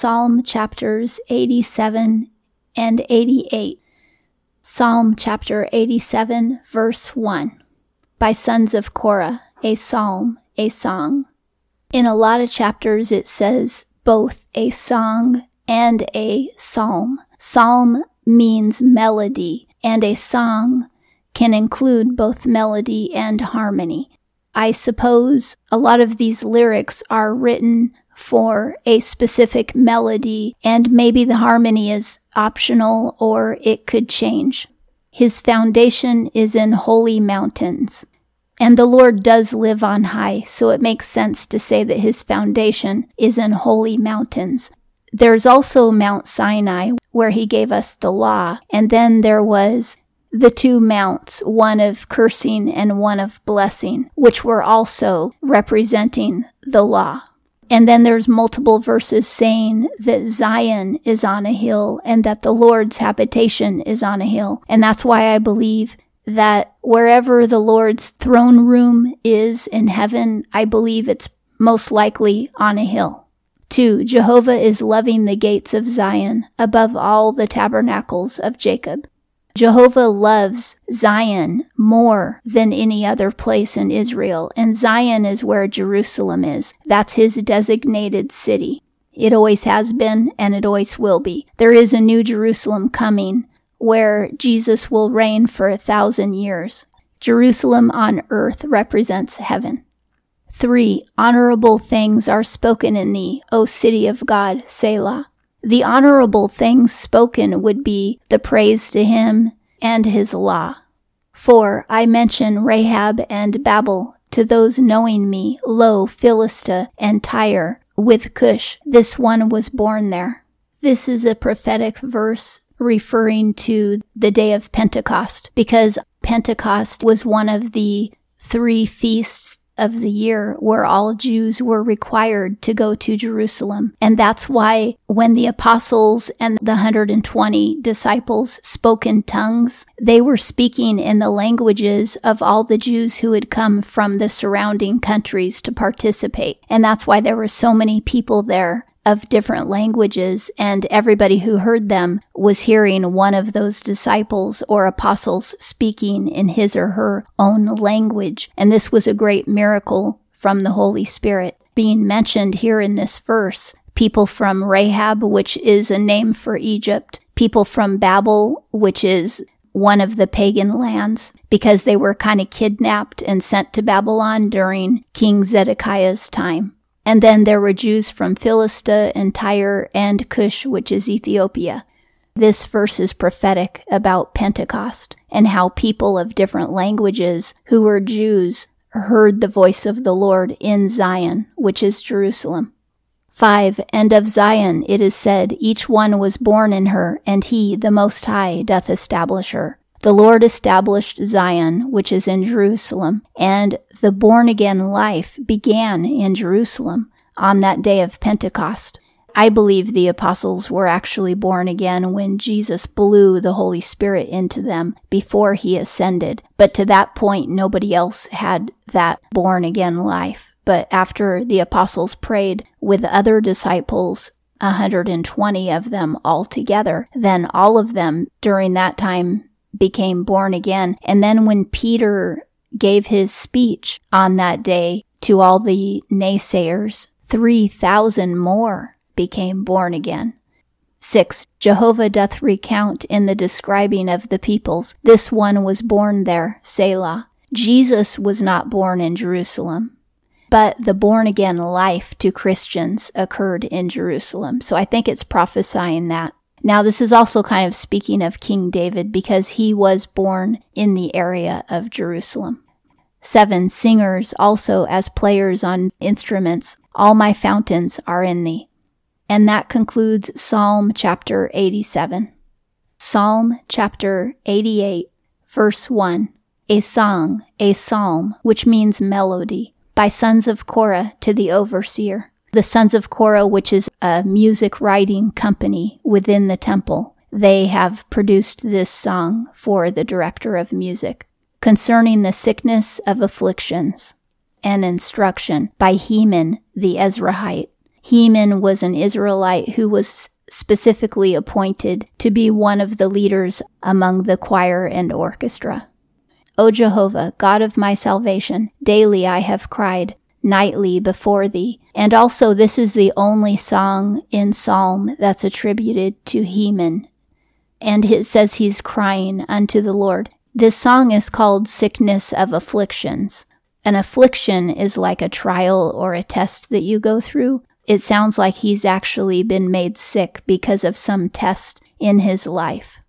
Psalm chapters 87 and 88. Psalm chapter 87, verse 1. By sons of Korah, a psalm, a song. In a lot of chapters, it says both a song and a psalm. Psalm means melody, and a song can include both melody and harmony. I suppose a lot of these lyrics are written for a specific melody, and maybe the harmony is optional or it could change. His foundation is in holy mountains. And the Lord does live on high, so it makes sense to say that his foundation is in holy mountains. There's also Mount Sinai, where he gave us the law, and then there was the two mounts, one of cursing and one of blessing, which were also representing the law. And then there's multiple verses saying that Zion is on a hill and that the Lord's habitation is on a hill. And that's why I believe that wherever the Lord's throne room is in heaven, I believe it's most likely on a hill. 2. Jehovah is loving the gates of Zion above all the tabernacles of Jacob. Jehovah loves Zion more than any other place in Israel, and Zion is where Jerusalem is. That's his designated city. It always has been, and it always will be. There is a new Jerusalem coming where Jesus will reign for a thousand years. Jerusalem on earth represents heaven. 3. Honorable things are spoken in thee, O city of God, Selah. The honorable things spoken would be the praise to him and his law. For I mention Rahab and Babel to those knowing me, lo, Philistia and Tyre, with Cush. This one was born there. This is a prophetic verse referring to the day of Pentecost because Pentecost was one of the three feasts of the year where all Jews were required to go to Jerusalem. And that's why when the apostles and the 120 disciples spoke in tongues, they were speaking in the languages of all the Jews who had come from the surrounding countries to participate. And that's why there were so many people there of different languages, and everybody who heard them was hearing one of those disciples or apostles speaking in his or her own language. And this was a great miracle from the Holy Spirit. Being mentioned here in this verse, people from Rahab, which is a name for Egypt, people from Babel, which is one of the pagan lands, because they were kind of kidnapped and sent to Babylon during King Zedekiah's time. And then there were Jews from Philistia and Tyre and Cush, which is Ethiopia. This verse is prophetic about Pentecost and how people of different languages who were Jews heard the voice of the Lord in Zion, which is Jerusalem. 5. And of Zion it is said, Each one was born in her, and he, the Most High, doth establish her. The Lord established Zion, which is in Jerusalem, and the born again life began in Jerusalem on that day of Pentecost. I believe the apostles were actually born again when Jesus blew the Holy Spirit into them before he ascended. But to that point, nobody else had that born again life. But after the apostles prayed with other disciples, 120 of them all together, then all of them during that time became born again. And then when Peter gave his speech on that day to all the naysayers, 3,000 more became born again. 6. Jehovah doth recount in the describing of the peoples, this one was born there, Selah. Jesus was not born in Jerusalem, but the born again life to Christians occurred in Jerusalem. So I think it's prophesying that. Now, this is also kind of speaking of King David because he was born in the area of Jerusalem. Seven singers also as players on instruments. All my fountains are in thee. And that concludes Psalm chapter 87. Psalm chapter 88, verse 1. A song, a psalm, which means melody, by sons of Korah to the overseer the Sons of Korah, which is a music writing company within the temple, they have produced this song for the director of music concerning the sickness of afflictions, an instruction by Heman the Ezrahite. Heman was an Israelite who was specifically appointed to be one of the leaders among the choir and orchestra. O Jehovah, God of my salvation, daily I have cried, nightly before thee. And also, this is the only song in Psalm that's attributed to Heman. And it says he's crying unto the Lord. This song is called Sickness of Afflictions. An affliction is like a trial or a test that you go through. It sounds like he's actually been made sick because of some test in his life.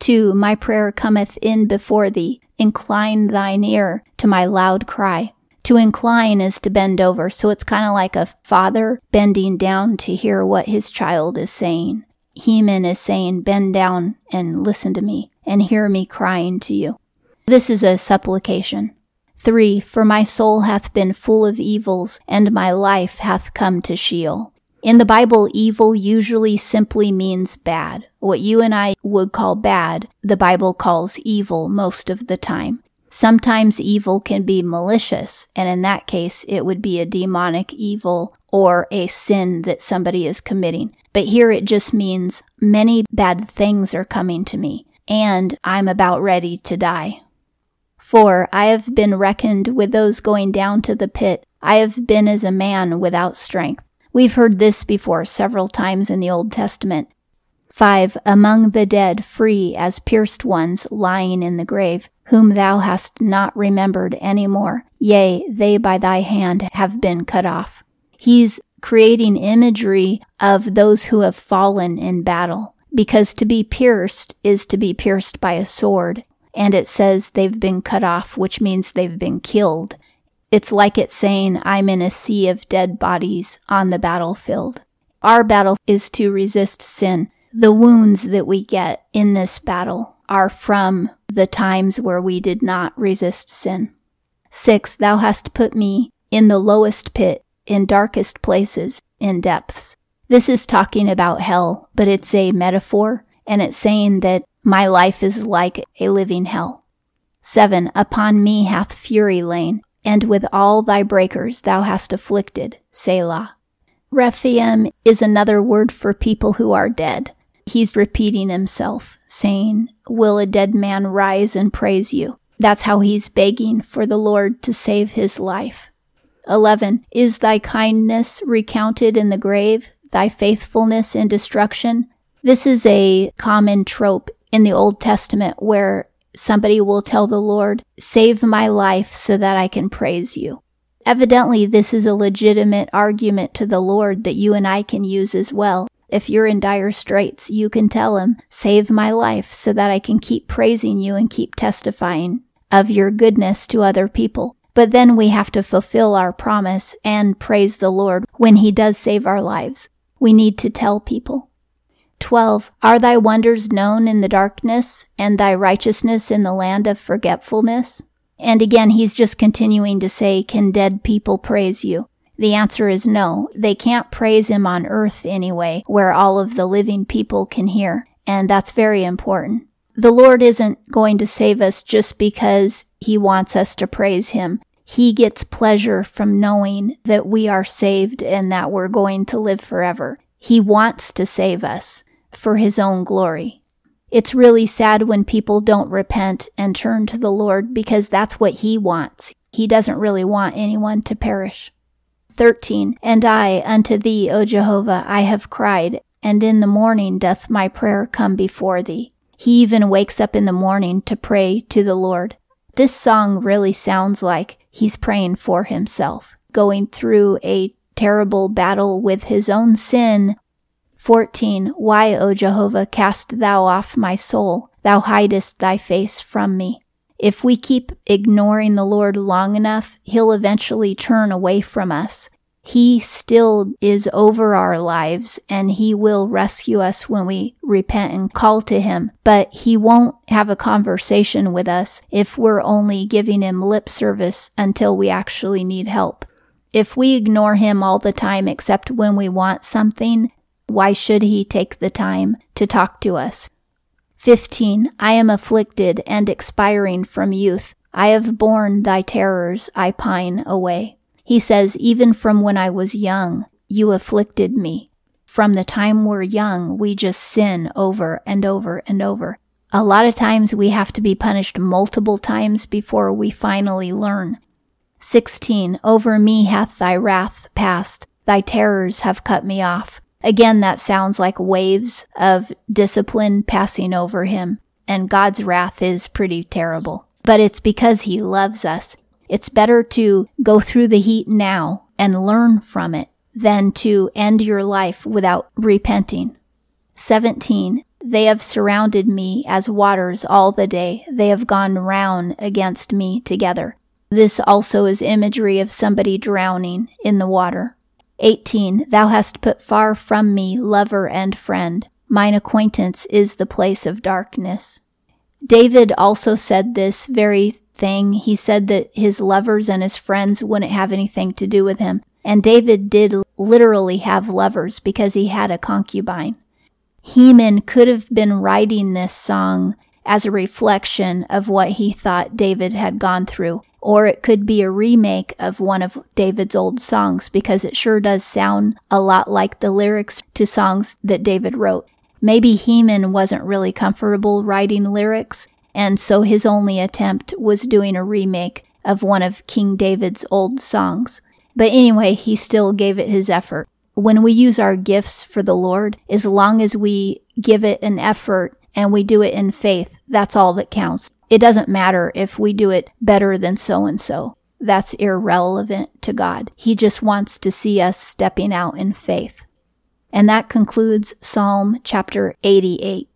2. My prayer cometh in before thee. Incline thine ear to my loud cry. To incline is to bend over, so it's kind of like a father bending down to hear what his child is saying. Heman is saying, Bend down and listen to me and hear me crying to you. This is a supplication. 3. For my soul hath been full of evils, and my life hath come to Sheol. In the Bible, evil usually simply means bad. What you and I would call bad, the Bible calls evil most of the time. Sometimes evil can be malicious, and in that case, it would be a demonic evil or a sin that somebody is committing. But here it just means many bad things are coming to me, and I'm about ready to die. For I have been reckoned with those going down to the pit. I have been as a man without strength. We've heard this before several times in the Old Testament. 5. Among the dead, free as pierced ones lying in the grave, whom thou hast not remembered any more. Yea, they by thy hand have been cut off. He's creating imagery of those who have fallen in battle, because to be pierced is to be pierced by a sword, and it says they've been cut off, which means they've been killed. It's like it's saying, I'm in a sea of dead bodies on the battlefield. Our battle is to resist sin. The wounds that we get in this battle are from the times where we did not resist sin. 6. Thou hast put me in the lowest pit, in darkest places, in depths. This is talking about hell, but it's a metaphor, and it's saying that my life is like a living hell. 7. Upon me hath fury lain, and with all thy breakers thou hast afflicted. Selah. Rephaim is another word for people who are dead. He's repeating himself, saying, Will a dead man rise and praise you? That's how he's begging for the Lord to save his life. 11. Is thy kindness recounted in the grave, thy faithfulness in destruction? This is a common trope in the Old Testament where somebody will tell the Lord, Save my life so that I can praise you. Evidently, this is a legitimate argument to the Lord that you and I can use as well. If you're in dire straits, you can tell him, Save my life so that I can keep praising you and keep testifying of your goodness to other people. But then we have to fulfill our promise and praise the Lord when he does save our lives. We need to tell people. 12. Are thy wonders known in the darkness, and thy righteousness in the land of forgetfulness? And again, he's just continuing to say, Can dead people praise you? The answer is no. They can't praise him on earth anyway, where all of the living people can hear. And that's very important. The Lord isn't going to save us just because he wants us to praise him. He gets pleasure from knowing that we are saved and that we're going to live forever. He wants to save us for his own glory. It's really sad when people don't repent and turn to the Lord because that's what he wants. He doesn't really want anyone to perish. 13. And I unto thee, O Jehovah, I have cried, and in the morning doth my prayer come before thee. He even wakes up in the morning to pray to the Lord. This song really sounds like he's praying for himself, going through a terrible battle with his own sin 14. Why, O Jehovah, cast thou off my soul? Thou hidest thy face from me. If we keep ignoring the Lord long enough, he'll eventually turn away from us. He still is over our lives and he will rescue us when we repent and call to him. But he won't have a conversation with us if we're only giving him lip service until we actually need help. If we ignore him all the time except when we want something, why should he take the time to talk to us? 15. I am afflicted and expiring from youth. I have borne thy terrors, I pine away. He says, Even from when I was young, you afflicted me. From the time we're young, we just sin over and over and over. A lot of times we have to be punished multiple times before we finally learn. 16. Over me hath thy wrath passed, thy terrors have cut me off. Again, that sounds like waves of discipline passing over him, and God's wrath is pretty terrible. But it's because he loves us. It's better to go through the heat now and learn from it than to end your life without repenting. 17. They have surrounded me as waters all the day. They have gone round against me together. This also is imagery of somebody drowning in the water. 18. Thou hast put far from me lover and friend. Mine acquaintance is the place of darkness. David also said this very thing. He said that his lovers and his friends wouldn't have anything to do with him. And David did literally have lovers because he had a concubine. Heman could have been writing this song as a reflection of what he thought David had gone through. Or it could be a remake of one of David's old songs because it sure does sound a lot like the lyrics to songs that David wrote. Maybe Heman wasn't really comfortable writing lyrics, and so his only attempt was doing a remake of one of King David's old songs. But anyway, he still gave it his effort. When we use our gifts for the Lord, as long as we give it an effort and we do it in faith, that's all that counts. It doesn't matter if we do it better than so and so. That's irrelevant to God. He just wants to see us stepping out in faith. And that concludes Psalm chapter 88.